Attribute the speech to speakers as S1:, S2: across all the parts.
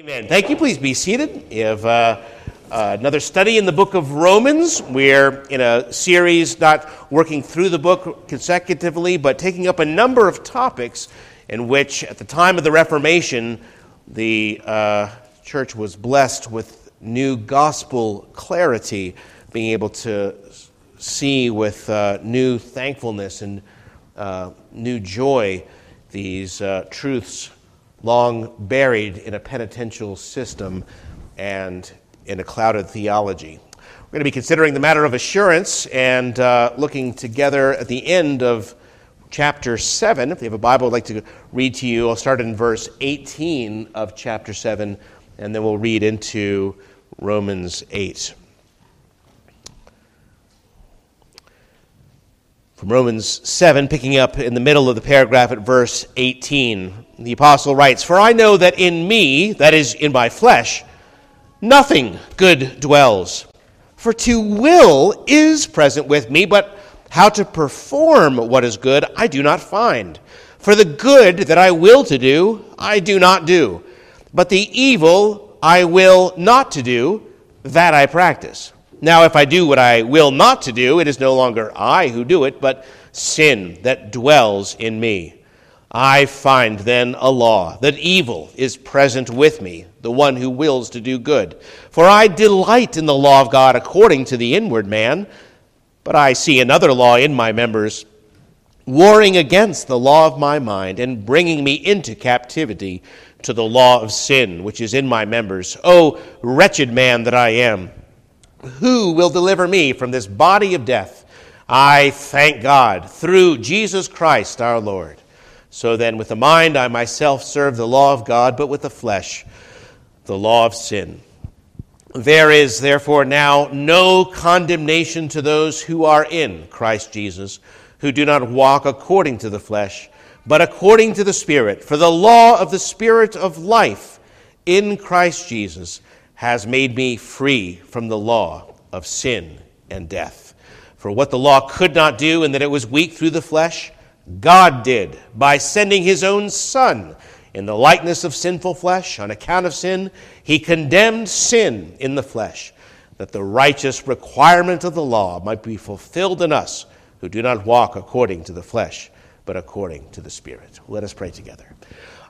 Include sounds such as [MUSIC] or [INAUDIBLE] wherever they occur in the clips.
S1: Amen. Thank you. Please be seated. We have uh, uh, another study in the book of Romans. We're in a series not working through the book consecutively, but taking up a number of topics in which, at the time of the Reformation, the uh, church was blessed with new gospel clarity, being able to see with uh, new thankfulness and uh, new joy these uh, truths long buried in a penitential system and in a clouded theology. We're going to be considering the matter of assurance and uh, looking together at the end of chapter 7. If you have a Bible, I'd like to read to you. I'll start in verse 18 of chapter 7, and then we'll read into Romans 8. From Romans 7, picking up in the middle of the paragraph at verse 18, the apostle writes, For I know that in me, that is, in my flesh, nothing good dwells. For to will is present with me, but how to perform what is good I do not find. For the good that I will to do, I do not do. But the evil I will not to do, that I practice. Now, if I do what I will not to do, it is no longer I who do it, but sin that dwells in me. I find then a law that evil is present with me, the one who wills to do good. For I delight in the law of God according to the inward man, but I see another law in my members, warring against the law of my mind and bringing me into captivity to the law of sin which is in my members. O wretched man that I am! Who will deliver me from this body of death? I thank God through Jesus Christ our Lord. So then, with the mind, I myself serve the law of God, but with the flesh, the law of sin. There is therefore now no condemnation to those who are in Christ Jesus, who do not walk according to the flesh, but according to the Spirit. For the law of the Spirit of life in Christ Jesus has made me free from the law of sin and death. For what the law could not do, in that it was weak through the flesh, God did by sending his own Son in the likeness of sinful flesh. On account of sin, he condemned sin in the flesh, that the righteous requirement of the law might be fulfilled in us who do not walk according to the flesh, but according to the Spirit. Let us pray together.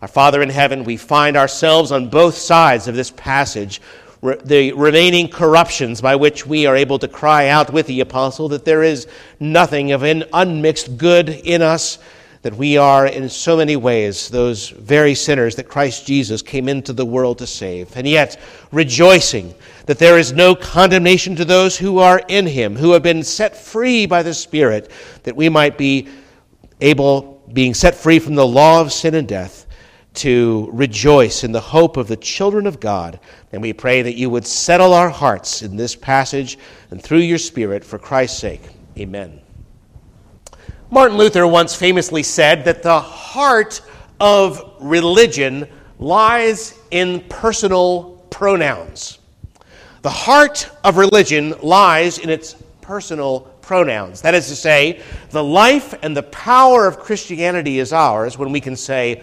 S1: Our Father in heaven, we find ourselves on both sides of this passage, the remaining corruptions by which we are able to cry out with the apostle that there is nothing of an unmixed good in us, that we are in so many ways those very sinners that Christ Jesus came into the world to save, and yet rejoicing that there is no condemnation to those who are in him, who have been set free by the Spirit, that we might be able, being set free from the law of sin and death, to rejoice in the hope of the children of God. And we pray that you would settle our hearts in this passage and through your Spirit for Christ's sake. Amen. Martin Luther once famously said that the heart of religion lies in personal pronouns. The heart of religion lies in its personal pronouns. That is to say, the life and the power of Christianity is ours when we can say,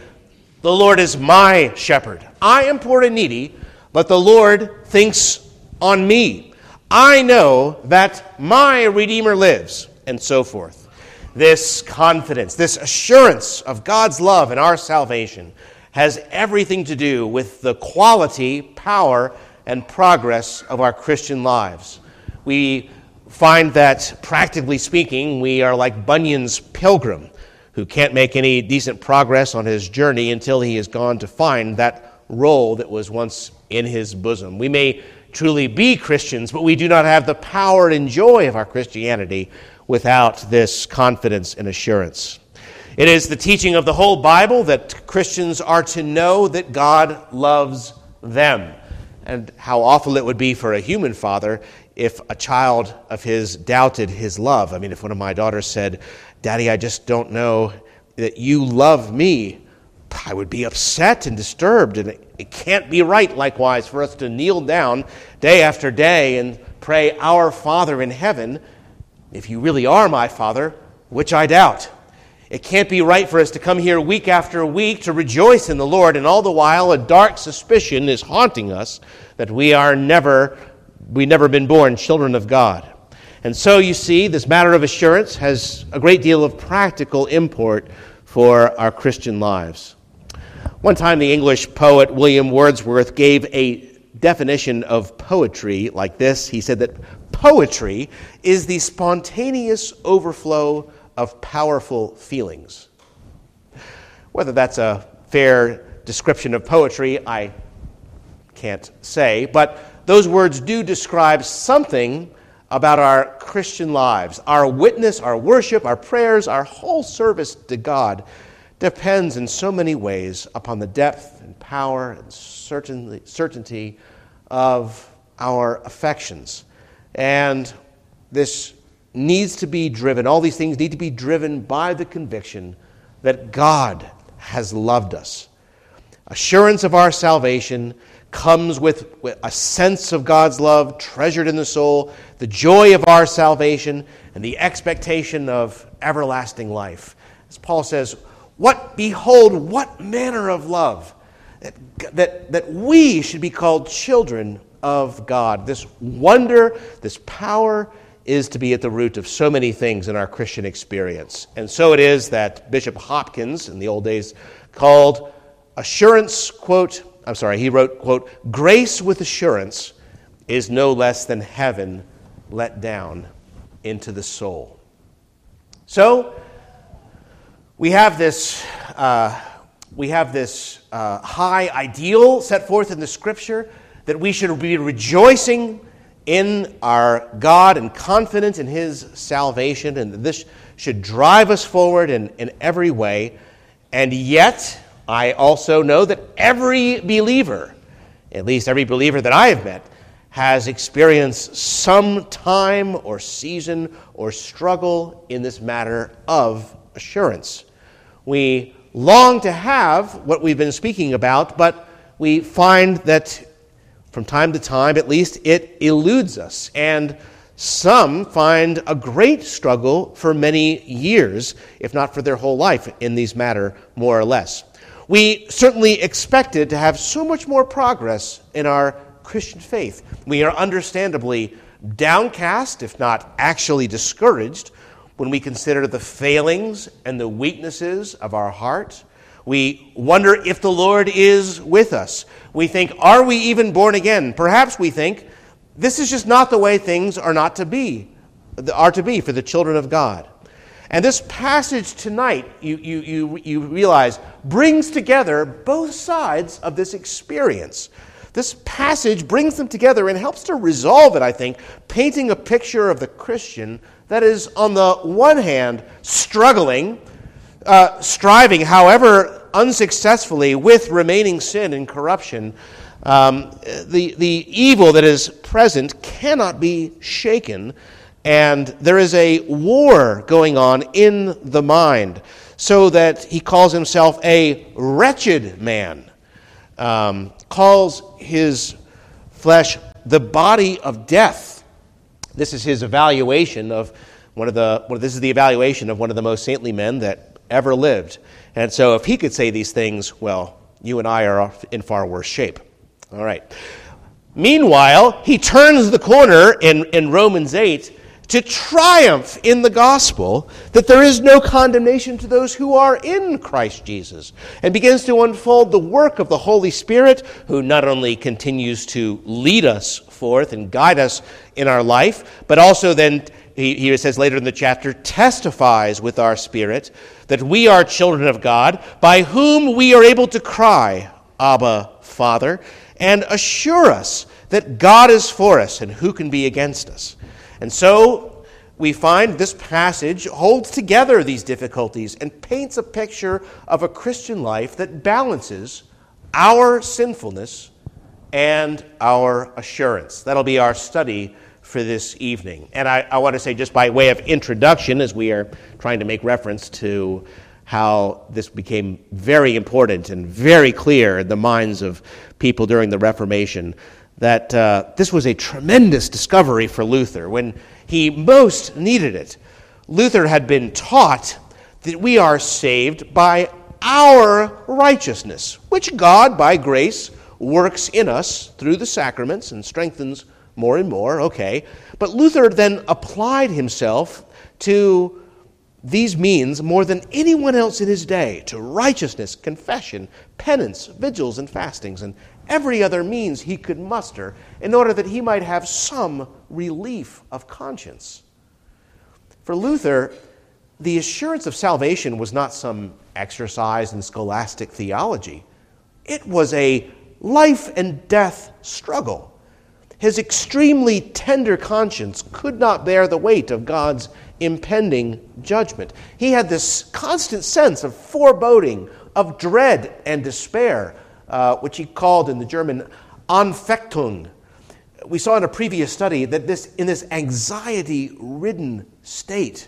S1: the Lord is my shepherd. I am poor and needy, but the Lord thinks on me. I know that my Redeemer lives, and so forth. This confidence, this assurance of God's love and our salvation has everything to do with the quality, power, and progress of our Christian lives. We find that, practically speaking, we are like Bunyan's pilgrim who can't make any decent progress on his journey until he has gone to find that roll that was once in his bosom. We may truly be Christians, but we do not have the power and joy of our Christianity without this confidence and assurance. It is the teaching of the whole Bible that Christians are to know that God loves them. And how awful it would be for a human father if a child of his doubted his love. I mean, if one of my daughters said, Daddy, I just don't know that you love me, I would be upset and disturbed. And it can't be right, likewise, for us to kneel down day after day and pray, Our Father in heaven, if you really are my Father, which I doubt. It can't be right for us to come here week after week to rejoice in the Lord, and all the while a dark suspicion is haunting us that we are never, we've never been born children of God. And so you see, this matter of assurance has a great deal of practical import for our Christian lives. One time, the English poet William Wordsworth gave a definition of poetry like this. He said that poetry is the spontaneous overflow of powerful feelings. Whether that's a fair description of poetry, I can't say, but those words do describe something about our Christian lives. Our witness, our worship, our prayers, our whole service to God depends in so many ways upon the depth and power and certainty of our affections. And this needs to be driven, all these things need to be driven by the conviction that God has loved us. Assurance of our salvation comes with, a sense of God's love treasured in the soul, the joy of our salvation, and the expectation of everlasting life. As Paul says, what behold, what manner of love that, that, that we should be called children of God. This wonder, this power is to be at the root of so many things in our Christian experience. And so it is that Bishop Hopkins, in the old days, called assurance, quote, I'm sorry, he wrote, quote, grace with assurance is no less than heaven let down into the soul. So, we have this, uh, we have this uh, high ideal set forth in the scripture that we should be rejoicing in our God and confident in His salvation, and this should drive us forward in, in every way. And yet, I also know that every believer, at least every believer that I have met, has experienced some time or season or struggle in this matter of assurance. We long to have what we've been speaking about, but we find that from time to time, at least, it eludes us. And some find a great struggle for many years, if not for their whole life, in these matter, more or less. We certainly expected to have so much more progress in our Christian faith. We are understandably downcast, if not actually discouraged, when we consider the failings and the weaknesses of our heart we wonder if the Lord is with us. We think, are we even born again? Perhaps we think, this is just not the way things are not to be, are to be for the children of God. And this passage tonight, you, you, you, you realize, brings together both sides of this experience. This passage brings them together and helps to resolve it, I think, painting a picture of the Christian that is, on the one hand, struggling, uh, striving, however unsuccessfully with remaining sin and corruption, um, the, the evil that is present cannot be shaken, and there is a war going on in the mind, so that he calls himself a wretched man, um, calls his flesh the body of death. This is his evaluation of one of the, well, this is the evaluation of one of the most saintly men that ever lived. And so if he could say these things, well, you and I are in far worse shape. All right. Meanwhile, he turns the corner in, in Romans 8 to triumph in the gospel that there is no condemnation to those who are in Christ Jesus, and begins to unfold the work of the Holy Spirit, who not only continues to lead us forth and guide us in our life, but also then he, he says later in the chapter, testifies with our spirit that we are children of God, by whom we are able to cry, Abba, Father, and assure us that God is for us and who can be against us. And so we find this passage holds together these difficulties and paints a picture of a Christian life that balances our sinfulness and our assurance. That'll be our study for this evening. And I, I want to say, just by way of introduction, as we are trying to make reference to how this became very important and very clear in the minds of people during the Reformation, that uh, this was a tremendous discovery for Luther when he most needed it. Luther had been taught that we are saved by our righteousness, which God, by grace, works in us through the sacraments and strengthens more and more. Okay. But Luther then applied himself to these means more than anyone else in his day to righteousness, confession, penance, vigils, and fastings, and every other means he could muster in order that he might have some relief of conscience. For Luther, the assurance of salvation was not some exercise in scholastic theology, it was a life and death struggle. His extremely tender conscience could not bear the weight of God's impending judgment. He had this constant sense of foreboding, of dread and despair, uh, which he called in the German Anfechtung. We saw in a previous study that this, in this anxiety ridden state,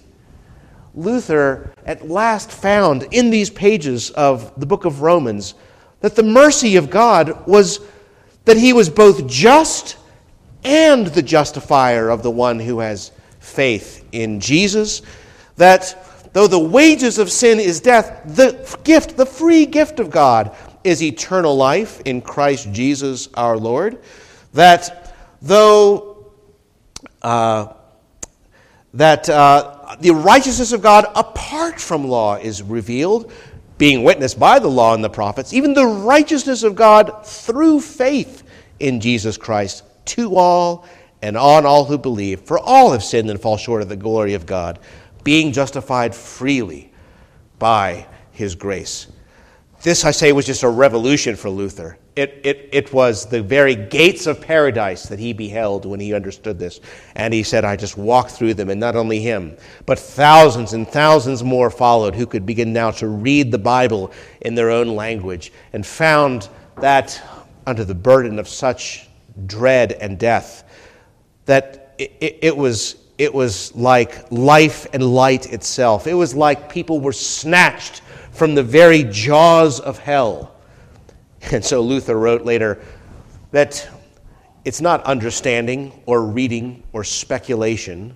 S1: Luther at last found in these pages of the book of Romans that the mercy of God was that he was both just and the justifier of the one who has faith in Jesus. That though the wages of sin is death, the gift, the free gift of God, is eternal life in Christ Jesus our Lord. That though uh, that uh, the righteousness of God apart from law is revealed, being witnessed by the law and the prophets, even the righteousness of God through faith in Jesus Christ to all and on all who believe. For all have sinned and fall short of the glory of God, being justified freely by his grace. This, I say, was just a revolution for Luther. It, it, it was the very gates of paradise that he beheld when he understood this. And he said, I just walked through them. And not only him, but thousands and thousands more followed who could begin now to read the Bible in their own language and found that under the burden of such dread and death, that it, it, it was it was like life and light itself. It was like people were snatched from the very jaws of hell. [LAUGHS] And so Luther wrote later that it's not understanding or reading or speculation,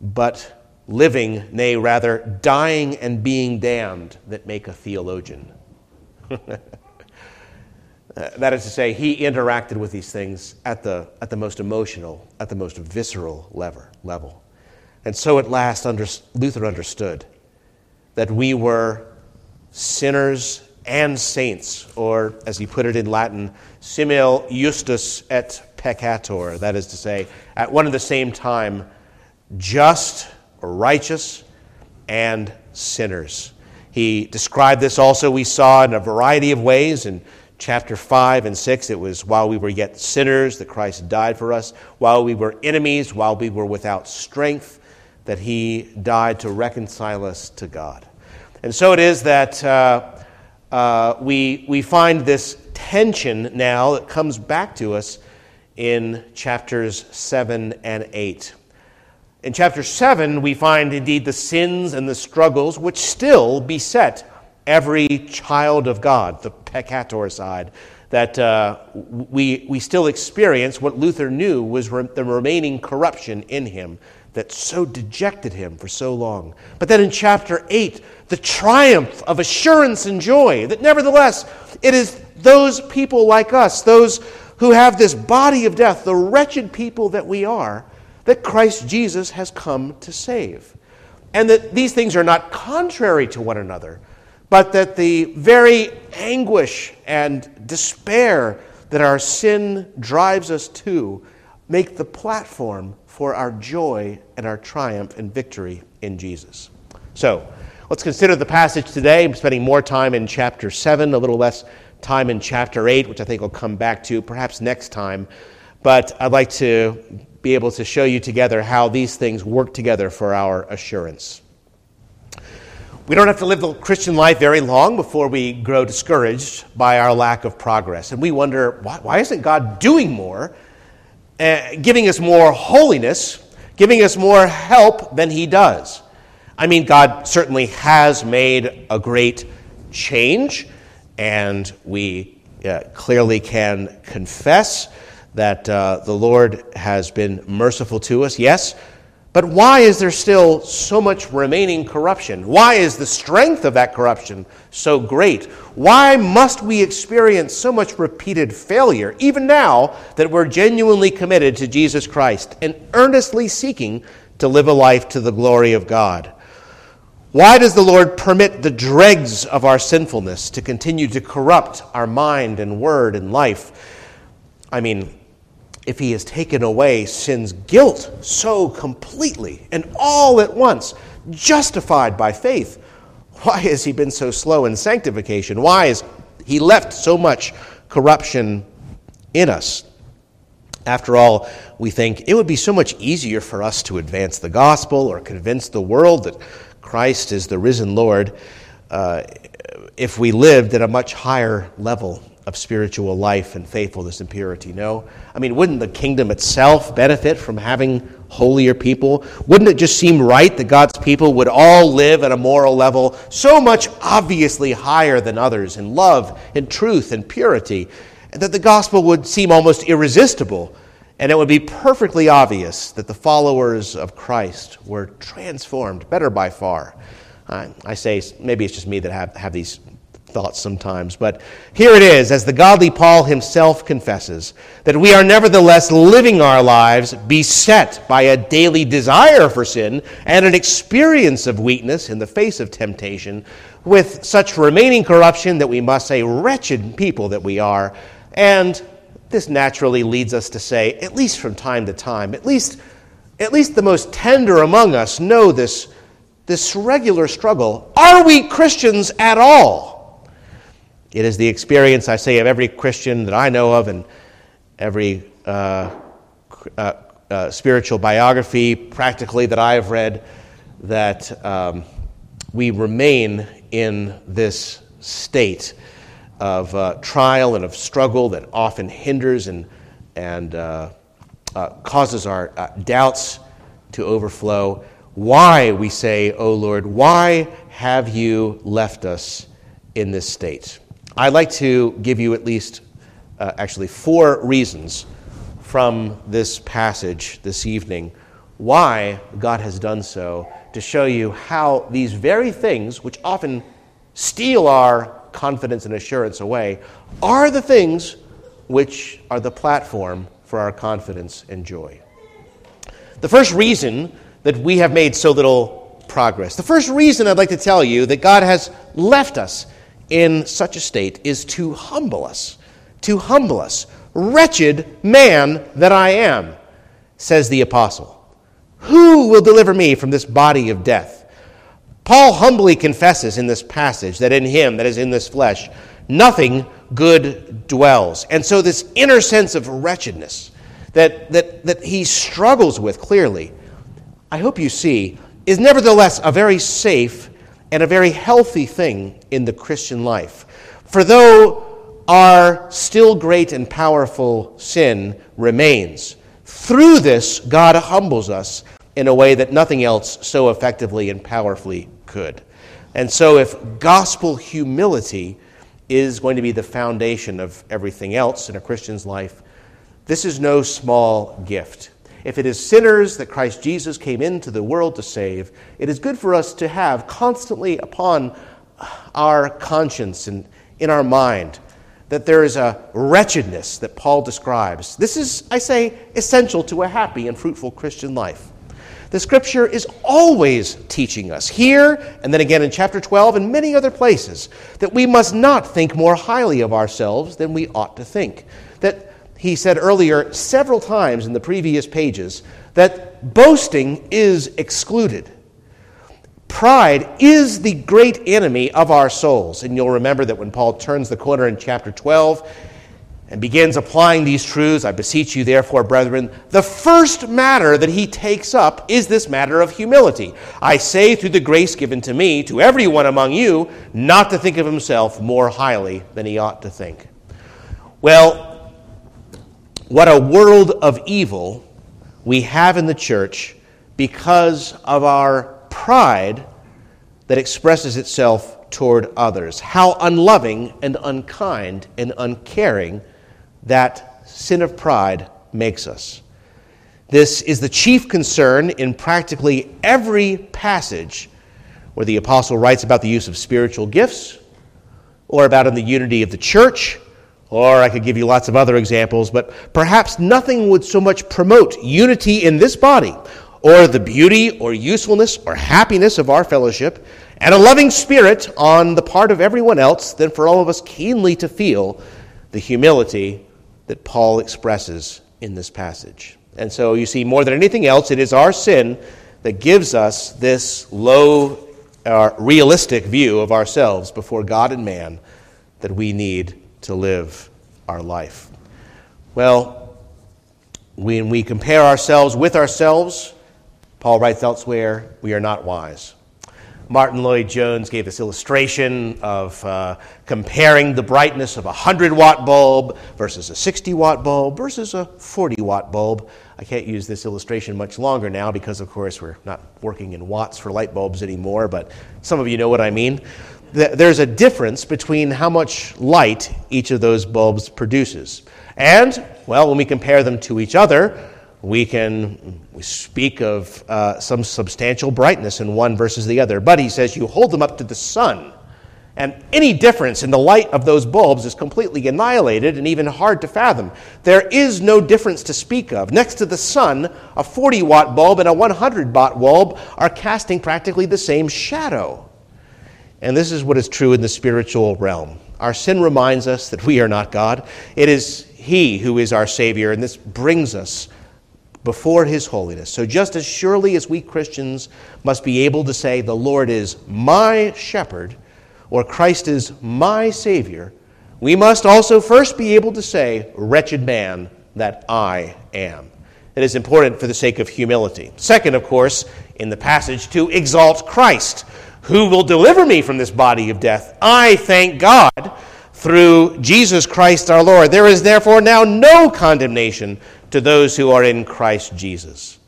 S1: but living, nay, rather, dying and being damned that make a theologian. [LAUGHS] That is to say, he interacted with these things at the, at the most emotional, at the most visceral lever, level. And so at last, under, Luther understood that we were sinners and saints, or as he put it in Latin, simul justus et peccator, that is to say, at one and the same time, just or righteous and sinners. He described this also, we saw in a variety of ways in chapter 5 and 6. It was while we were yet sinners that Christ died for us, while we were enemies, while we were without strength, that he died to reconcile us to God. And so it is that uh, uh, we, we find this tension now that comes back to us in chapters 7 and 8. In chapter 7, we find indeed the sins and the struggles which still beset every child of God, the peccator side, that uh, we, we still experience what Luther knew was re- the remaining corruption in him that so dejected him for so long. But then in chapter 8, the triumph of assurance and joy that nevertheless it is those people like us, those who have this body of death, the wretched people that we are, that Christ Jesus has come to save. And that these things are not contrary to one another, but that the very anguish and despair that our sin drives us to make the platform for our joy and our triumph and victory in Jesus. So, let's consider the passage today. I'm spending more time in chapter 7, a little less time in chapter 8, which I think we'll come back to perhaps next time. But I'd like to be able to show you together how these things work together for our assurance. We don't have to live the Christian life very long before we grow discouraged by our lack of progress. And we wonder, why, why isn't God doing more? Uh, giving us more holiness, giving us more help than He does. I mean, God certainly has made a great change, and we uh, clearly can confess that uh, the Lord has been merciful to us. Yes, But why is there still so much remaining corruption? Why is the strength of that corruption so great? Why must we experience so much repeated failure, even now that we're genuinely committed to Jesus Christ and earnestly seeking to live a life to the glory of God? Why does the Lord permit the dregs of our sinfulness to continue to corrupt our mind and word and life? I mean, if he has taken away sin's guilt so completely and all at once, justified by faith, why has he been so slow in sanctification? Why has he left so much corruption in us? After all, we think it would be so much easier for us to advance the gospel or convince the world that Christ is the risen Lord uh, if we lived at a much higher level of spiritual life and faithfulness and purity. No? I mean, wouldn't the kingdom itself benefit from having holier people? Wouldn't it just seem right that God's people would all live at a moral level so much obviously higher than others in love and truth and purity, that the gospel would seem almost irresistible? And it would be perfectly obvious that the followers of Christ were transformed, better by far. I say, maybe it's just me that have, have these thoughts sometimes. But here it is, as the godly Paul himself confesses, that we are nevertheless living our lives beset by a daily desire for sin and an experience of weakness in the face of temptation, with such remaining corruption that we must say, wretched people that we are. And this naturally leads us to say, at least from time to time, at least, at least the most tender among us know this, this regular struggle. Are we Christians at all? It is the experience, I say, of every Christian that I know of and every uh, uh, uh, spiritual biography, practically, that I have read, that um, we remain in this state of uh, trial and of struggle that often hinders and, and uh, uh, causes our doubts to overflow. Why, we say, O Lord, why have you left us in this state? I'd like to give you at least, uh, actually, four reasons from this passage this evening why God has done so to show you how these very things, which often steal our confidence and assurance away, are the things which are the platform for our confidence and joy. The first reason that we have made so little progress, the first reason I'd like to tell you that God has left us in such a state is to humble us, to humble us. Wretched man that I am, says the apostle. Who will deliver me from this body of death? Paul humbly confesses in this passage that in him, that is in this flesh, nothing good dwells. And so, this inner sense of wretchedness that, that, that he struggles with clearly, I hope you see, is nevertheless a very safe and a very healthy thing in the Christian life. For though our still great and powerful sin remains, through this, God humbles us in a way that nothing else so effectively and powerfully could. And so, if gospel humility is going to be the foundation of everything else in a Christian's life, this is no small gift. If it is sinners that Christ Jesus came into the world to save, it is good for us to have constantly upon our conscience and in our mind that there is a wretchedness that Paul describes. This is, I say, essential to a happy and fruitful Christian life. The scripture is always teaching us, here and then again in chapter 12 and many other places, that we must not think more highly of ourselves than we ought to think. That he said earlier several times in the previous pages that boasting is excluded. Pride is the great enemy of our souls. And you'll remember that when Paul turns the corner in chapter 12 and begins applying these truths, I beseech you, therefore, brethren, the first matter that he takes up is this matter of humility. I say, through the grace given to me, to everyone among you, not to think of himself more highly than he ought to think. Well, what a world of evil we have in the church because of our pride that expresses itself toward others. How unloving and unkind and uncaring that sin of pride makes us. This is the chief concern in practically every passage where the apostle writes about the use of spiritual gifts, or about in the unity of the church, or I could give you lots of other examples, but perhaps nothing would so much promote unity in this body, or the beauty or usefulness or happiness of our fellowship, and a loving spirit on the part of everyone else than for all of us keenly to feel the humility that Paul expresses in this passage. And so you see, more than anything else, it is our sin that gives us this low, uh, realistic view of ourselves before God and man that we need to live our life. Well, when we compare ourselves with ourselves, Paul writes elsewhere, we are not wise. Martyn Lloyd-Jones gave this illustration of uh, comparing the brightness of a 100 watt bulb versus a 60 watt bulb versus a 40 watt bulb. I can't use this illustration much longer now because, of course, we're not working in watts for light bulbs anymore, but some of you know what I mean. There's a difference between how much light each of those bulbs produces. And, well, when we compare them to each other, we can we speak of uh, some substantial brightness in one versus the other. But he says you hold them up to the sun, and any difference in the light of those bulbs is completely annihilated and even hard to fathom. There is no difference to speak of. Next to the sun, a 40 watt bulb and a 100 watt bulb are casting practically the same shadow. And this is what is true in the spiritual realm. Our sin reminds us that we are not God. It is He who is our Savior, and this brings us before His holiness. So, just as surely as we Christians must be able to say, The Lord is my shepherd, or Christ is my Savior, we must also first be able to say, Wretched man that I am. It is important for the sake of humility. Second, of course, in the passage, to exalt Christ. Who will deliver me from this body of death? I thank God through Jesus Christ our Lord. There is therefore now no condemnation to those who are in Christ Jesus.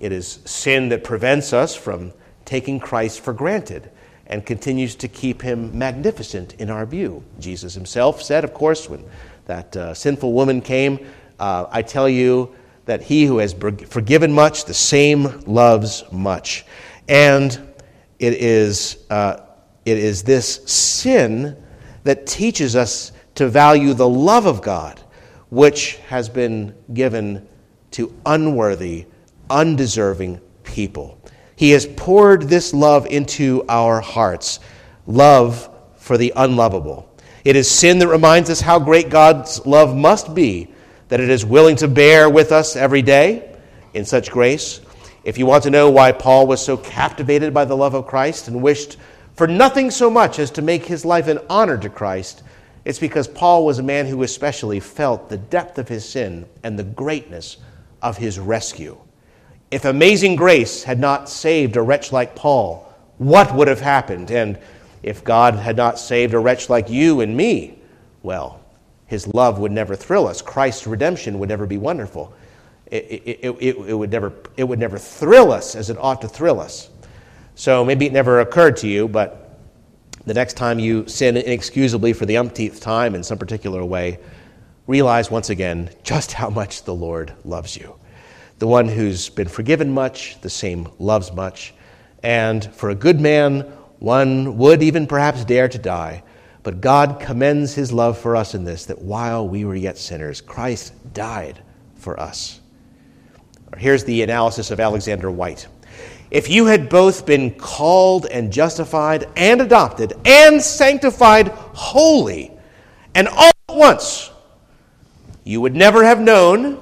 S1: It is sin that prevents us from taking Christ for granted and continues to keep him magnificent in our view. Jesus himself said, of course, when that uh, sinful woman came, uh, I tell you that he who has forgiven much, the same loves much. And it is, uh, it is this sin that teaches us to value the love of God which has been given to unworthy, undeserving people. He has poured this love into our hearts love for the unlovable. It is sin that reminds us how great God's love must be, that it is willing to bear with us every day in such grace. If you want to know why Paul was so captivated by the love of Christ and wished for nothing so much as to make his life an honor to Christ, it's because Paul was a man who especially felt the depth of his sin and the greatness of his rescue. If amazing grace had not saved a wretch like Paul, what would have happened? And if God had not saved a wretch like you and me, well, his love would never thrill us. Christ's redemption would never be wonderful. It, it, it, it, would never, it would never thrill us as it ought to thrill us. So maybe it never occurred to you, but the next time you sin inexcusably for the umpteenth time in some particular way, realize once again just how much the Lord loves you. The one who's been forgiven much, the same loves much. And for a good man, one would even perhaps dare to die. But God commends his love for us in this that while we were yet sinners, Christ died for us. Here's the analysis of Alexander Whyte. if you had both been called and justified and adopted and sanctified holy, and all at once, you would never have known,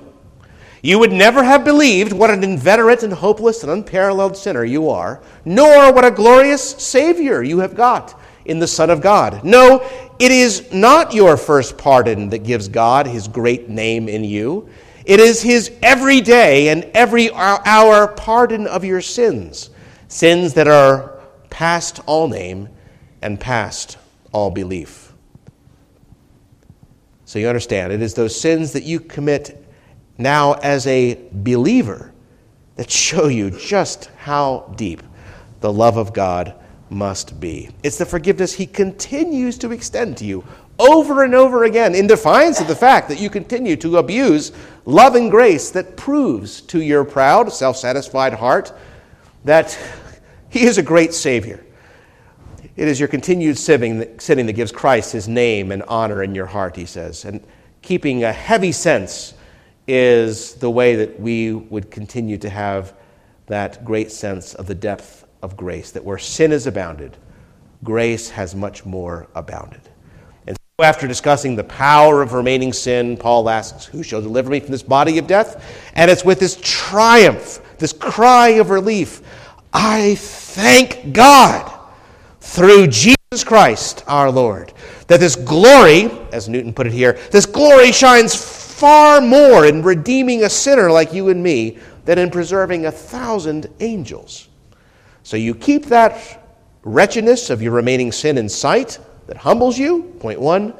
S1: you would never have believed what an inveterate and hopeless and unparalleled sinner you are, nor what a glorious Savior you have got in the Son of God. No, it is not your first pardon that gives God his great name in you. It is His every day and every hour pardon of your sins, sins that are past all name and past all belief. So you understand, it is those sins that you commit now as a believer that show you just how deep the love of God must be. It's the forgiveness He continues to extend to you over and over again in defiance of the fact that you continue to abuse love and grace that proves to your proud, self satisfied heart that He is a great Savior. It is your continued sinning that gives Christ His name and honor in your heart, he says. And keeping a heavy sense is the way that we would continue to have that great sense of the depth of grace, that where sin has abounded, grace has much more abounded. After discussing the power of remaining sin, Paul asks, Who shall deliver me from this body of death? And it's with this triumph, this cry of relief, I thank God through Jesus Christ our Lord, that this glory, as Newton put it here, this glory shines far more in redeeming a sinner like you and me than in preserving a thousand angels. So you keep that wretchedness of your remaining sin in sight that humbles you, point one,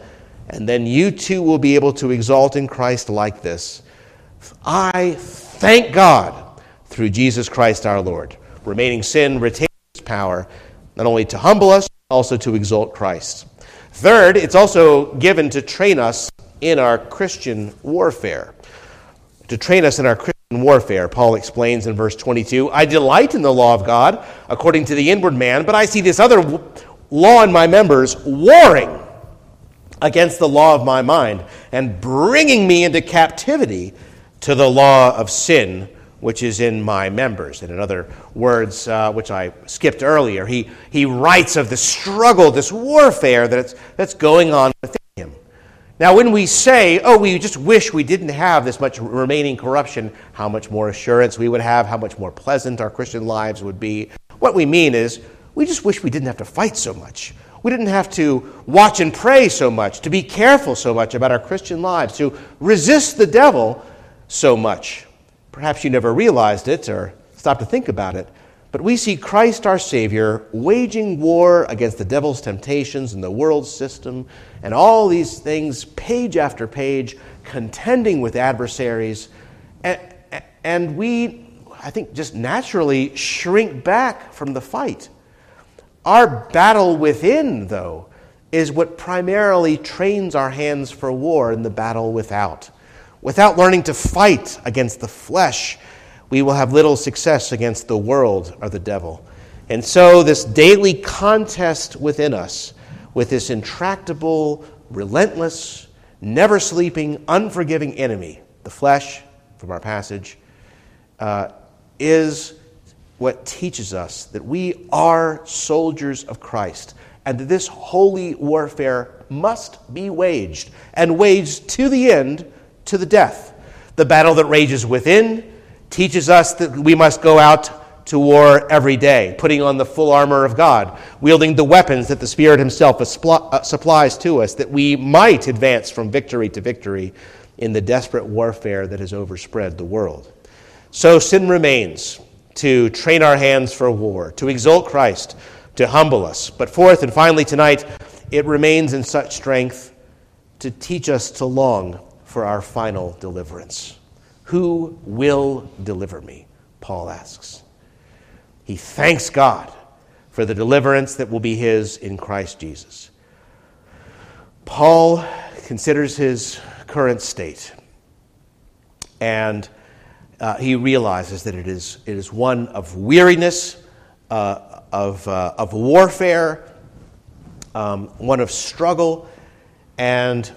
S1: and then you too will be able to exalt in Christ like this. I thank God through Jesus Christ our Lord. Remaining sin retains power not only to humble us, but also to exalt Christ. Third, it's also given to train us in our Christian warfare. To train us in our Christian warfare, Paul explains in verse 22 I delight in the law of God according to the inward man, but I see this other law in my members warring against the law of my mind and bringing me into captivity to the law of sin which is in my members. And in other words, uh, which I skipped earlier, he, he writes of the struggle, this warfare that's, that's going on within him. Now, when we say, oh, we just wish we didn't have this much remaining corruption, how much more assurance we would have, how much more pleasant our Christian lives would be, what we mean is, we just wish we didn't have to fight so much. We didn't have to watch and pray so much, to be careful so much about our Christian lives, to resist the devil so much. Perhaps you never realized it or stopped to think about it, but we see Christ our Savior waging war against the devil's temptations and the world system and all these things, page after page, contending with adversaries. And, we, I think, just naturally shrink back from the fight. Our battle within, though, is what primarily trains our hands for war in the battle without. Without learning to fight against the flesh, we will have little success against the world or the devil. And so, this daily contest within us with this intractable, relentless, never sleeping, unforgiving enemy, the flesh, from our passage, uh, is what teaches us that we are soldiers of Christ and that this holy warfare must be waged and waged to the end to the death. The battle that rages within teaches us that we must go out to war every day, putting on the full armor of God, wielding the weapons that the Spirit Himself uh, supplies to us, that we might advance from victory to victory in the desperate warfare that has overspread the world. So sin remains to train our hands for war, to exalt Christ, to humble us. But fourth and finally tonight, it remains in such strength to teach us to long for our final deliverance. Who will deliver me? Paul asks. He thanks God for the deliverance that will be his in Christ Jesus. Paul considers his current state and uh, he realizes that it is, it is one of weariness, uh, of, uh, of warfare, um, one of struggle, and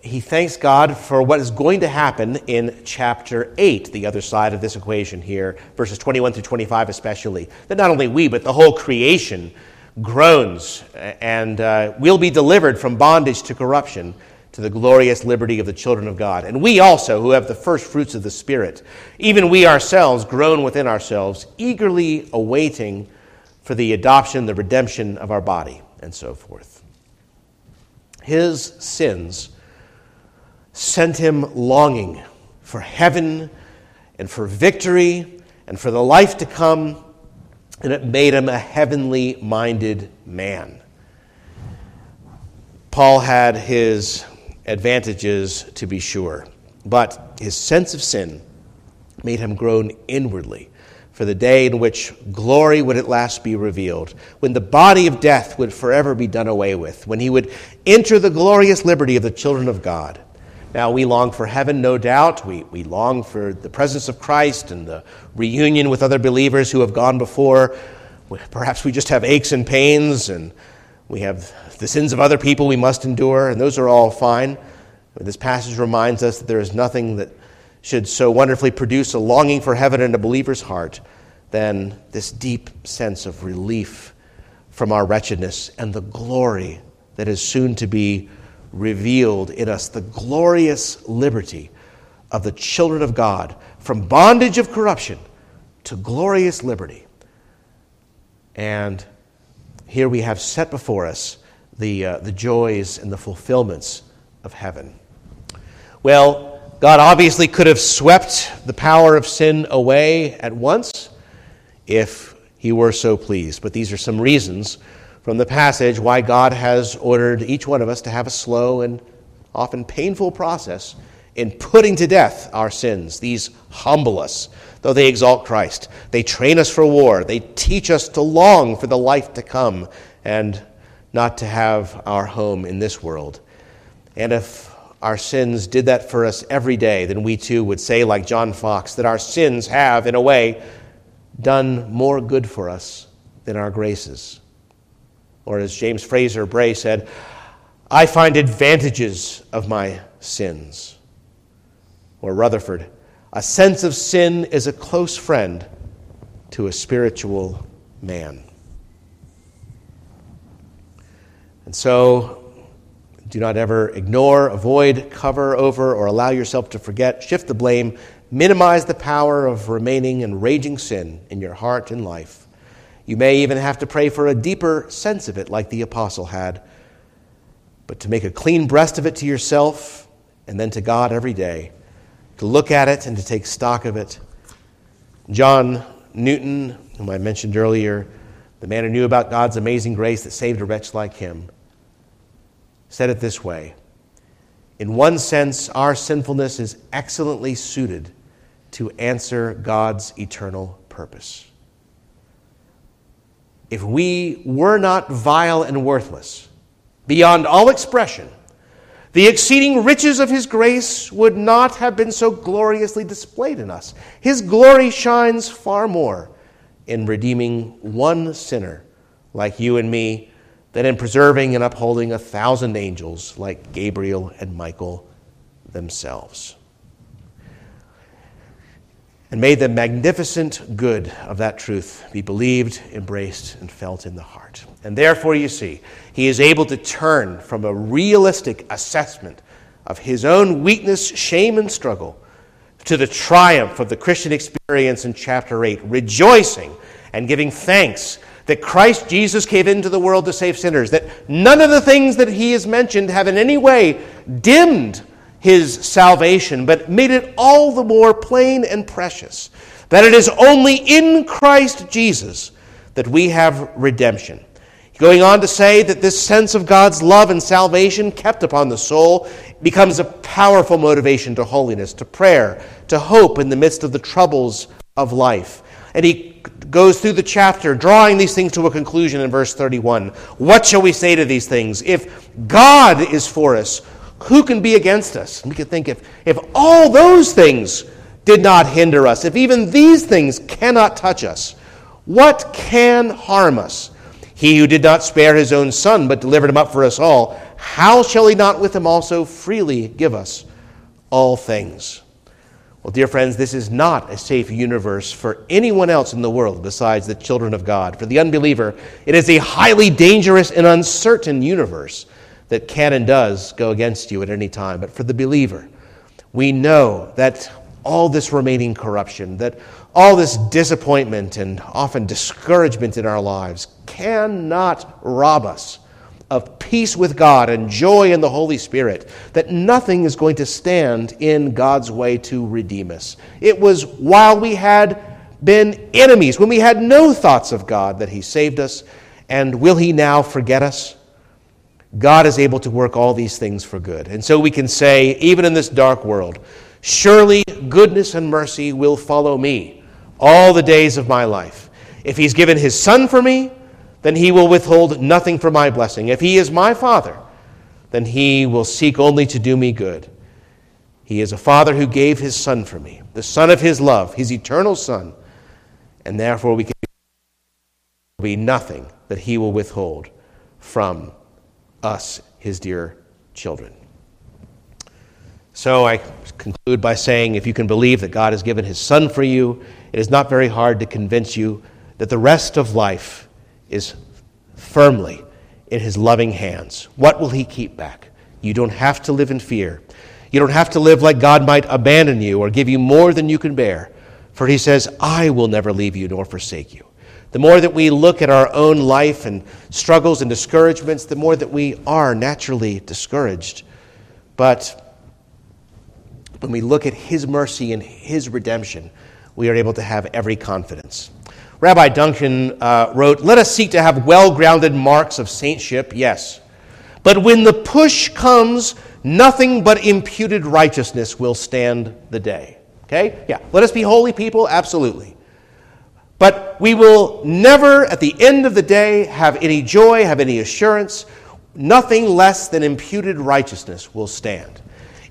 S1: he thanks God for what is going to happen in chapter 8, the other side of this equation here, verses 21 through 25 especially. That not only we, but the whole creation groans and uh, will be delivered from bondage to corruption to the glorious liberty of the children of God. And we also, who have the first fruits of the Spirit, even we ourselves groan within ourselves, eagerly awaiting for the adoption, the redemption of our body, and so forth. His sins sent him longing for heaven and for victory and for the life to come, and it made him a heavenly minded man. Paul had his advantages, to be sure, but his sense of sin made him groan inwardly for the day in which glory would at last be revealed, when the body of death would forever be done away with, when he would enter the glorious liberty of the children of God. Now, we long for heaven, no doubt. We, we long for the presence of Christ and the reunion with other believers who have gone before. Perhaps we just have aches and pains, and we have the sins of other people we must endure, and those are all fine. This passage reminds us that there is nothing that should so wonderfully produce a longing for heaven in a believer's heart than this deep sense of relief from our wretchedness and the glory that is soon to be revealed in us the glorious liberty of the children of God from bondage of corruption to glorious liberty. And here we have set before us the, uh, the joys and the fulfillments of heaven. Well, God obviously could have swept the power of sin away at once if he were so pleased. But these are some reasons from the passage why God has ordered each one of us to have a slow and often painful process in putting to death our sins. These humble us, though they exalt Christ. They train us for war. They teach us to long for the life to come and not to have our home in this world. And if our sins did that for us every day, then we too would say, like John Fox, that our sins have, in a way, done more good for us than our graces. Or as James Fraser Brea said, I find advantages of my sins. Or Rutherford, a sense of sin is a close friend to a spiritual man. And so do not ever ignore, avoid, cover over, or allow yourself to forget. Shift the blame. Minimize the power of remaining and raging sin in your heart and life. You may even have to pray for a deeper sense of it, like the apostle had. But to make a clean breast of it to yourself and then to God every day, to look at it and to take stock of it. John Newton, whom I mentioned earlier, the man who knew about God's amazing grace that saved a wretch like him, said it this way In one sense, our sinfulness is excellently suited to answer God's eternal purpose. If we were not vile and worthless, beyond all expression, the exceeding riches of His grace would not have been so gloriously displayed in us. His glory shines far more in redeeming one sinner like you and me than in preserving and upholding a thousand angels like Gabriel and Michael themselves. And may the magnificent good of that truth be believed, embraced, and felt in the heart. And therefore, you see, he is able to turn from a realistic assessment of his own weakness, shame, and struggle to the triumph of the Christian experience in chapter 8, rejoicing and giving thanks that Christ Jesus came into the world to save sinners, that none of the things that he has mentioned have in any way dimmed his salvation, but made it all the more plain and precious. That it is only in Christ Jesus that we have redemption. Going on to say that this sense of God's love and salvation kept upon the soul becomes a powerful motivation to holiness, to prayer, to hope in the midst of the troubles of life. And he goes through the chapter, drawing these things to a conclusion in verse 31. What shall we say to these things? If God is for us, who can be against us? And we can think if, if all those things did not hinder us, if even these things cannot touch us, what can harm us? He who did not spare his own son, but delivered him up for us all, how shall he not with him also freely give us all things? Well, dear friends, this is not a safe universe for anyone else in the world besides the children of God. For the unbeliever, it is a highly dangerous and uncertain universe that can and does go against you at any time. But for the believer, we know that all this remaining corruption, that all this disappointment and often discouragement in our lives cannot rob us of peace with God and joy in the Holy Spirit, that nothing is going to stand in God's way to redeem us. It was while we had been enemies, when we had no thoughts of God, that He saved us. And will He now forget us? God is able to work all these things for good. And so we can say, even in this dark world, surely goodness and mercy will follow me all the days of my life. If he's given his son for me, then he will withhold nothing from my blessing. If he is my father, then he will seek only to do me good. He is a father who gave his son for me, the son of his love, his eternal son, and therefore we can be nothing that he will withhold from us, his dear children. So I conclude by saying if you can believe that God has given his son for you, it is not very hard to convince you that the rest of life is firmly in his loving hands. What will he keep back? You don't have to live in fear. You don't have to live like God might abandon you or give you more than you can bear. For he says, I will never leave you nor forsake you. The more that we look at our own life and struggles and discouragements, the more that we are naturally discouraged. But when we look at his mercy and his redemption, we are able to have every confidence. Rabbi Duncan uh, wrote, Let us seek to have well grounded marks of saintship, yes. But when the push comes, nothing but imputed righteousness will stand the day. Okay? Yeah. Let us be holy people, absolutely. But we will never, at the end of the day, have any joy, have any assurance. Nothing less than imputed righteousness will stand.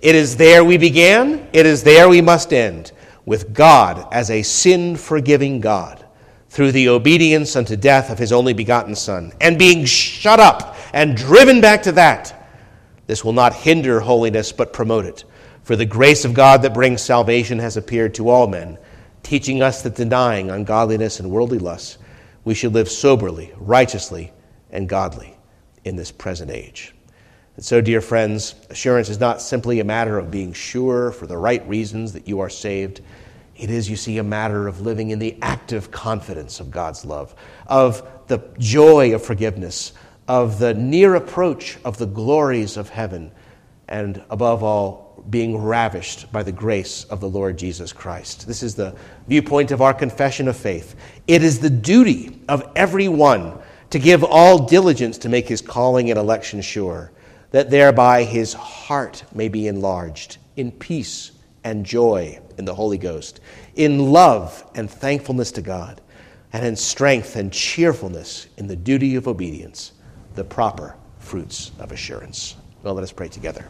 S1: It is there we began, it is there we must end, with God as a sin forgiving God through the obedience unto death of his only begotten Son, and being shut up and driven back to that. This will not hinder holiness, but promote it. For the grace of God that brings salvation has appeared to all men, teaching us that denying ungodliness and worldly lusts, we should live soberly, righteously, and godly in this present age. And so, dear friends, assurance is not simply a matter of being sure for the right reasons that you are saved. It is, you see, a matter of living in the active confidence of God's love, of the joy of forgiveness, of the near approach of the glories of heaven, and above all, being ravished by the grace of the Lord Jesus Christ. This is the viewpoint of our confession of faith. It is the duty of every one to give all diligence to make his calling and election sure, that thereby his heart may be enlarged in peace and joy in the Holy Ghost, in love and thankfulness to God, and in strength and cheerfulness in the duty of obedience, the proper fruits of assurance. Well, let us pray together.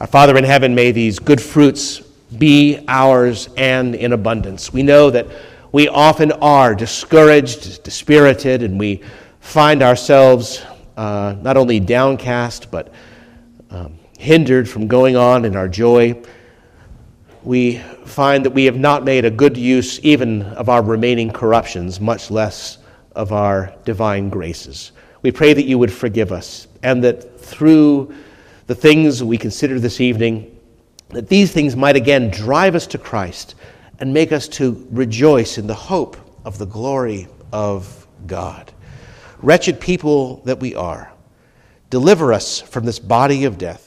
S1: Our Father in heaven, may these good fruits be ours and in abundance. We know that we often are discouraged, dispirited, and we find ourselves uh, not only downcast, but um, hindered from going on in our joy we find that we have not made a good use even of our remaining corruptions, much less of our divine graces. We pray that you would forgive us and that through the things we consider this evening, that these things might again drive us to Christ and make us to rejoice in the hope of the glory of God. Wretched people that we are, deliver us from this body of death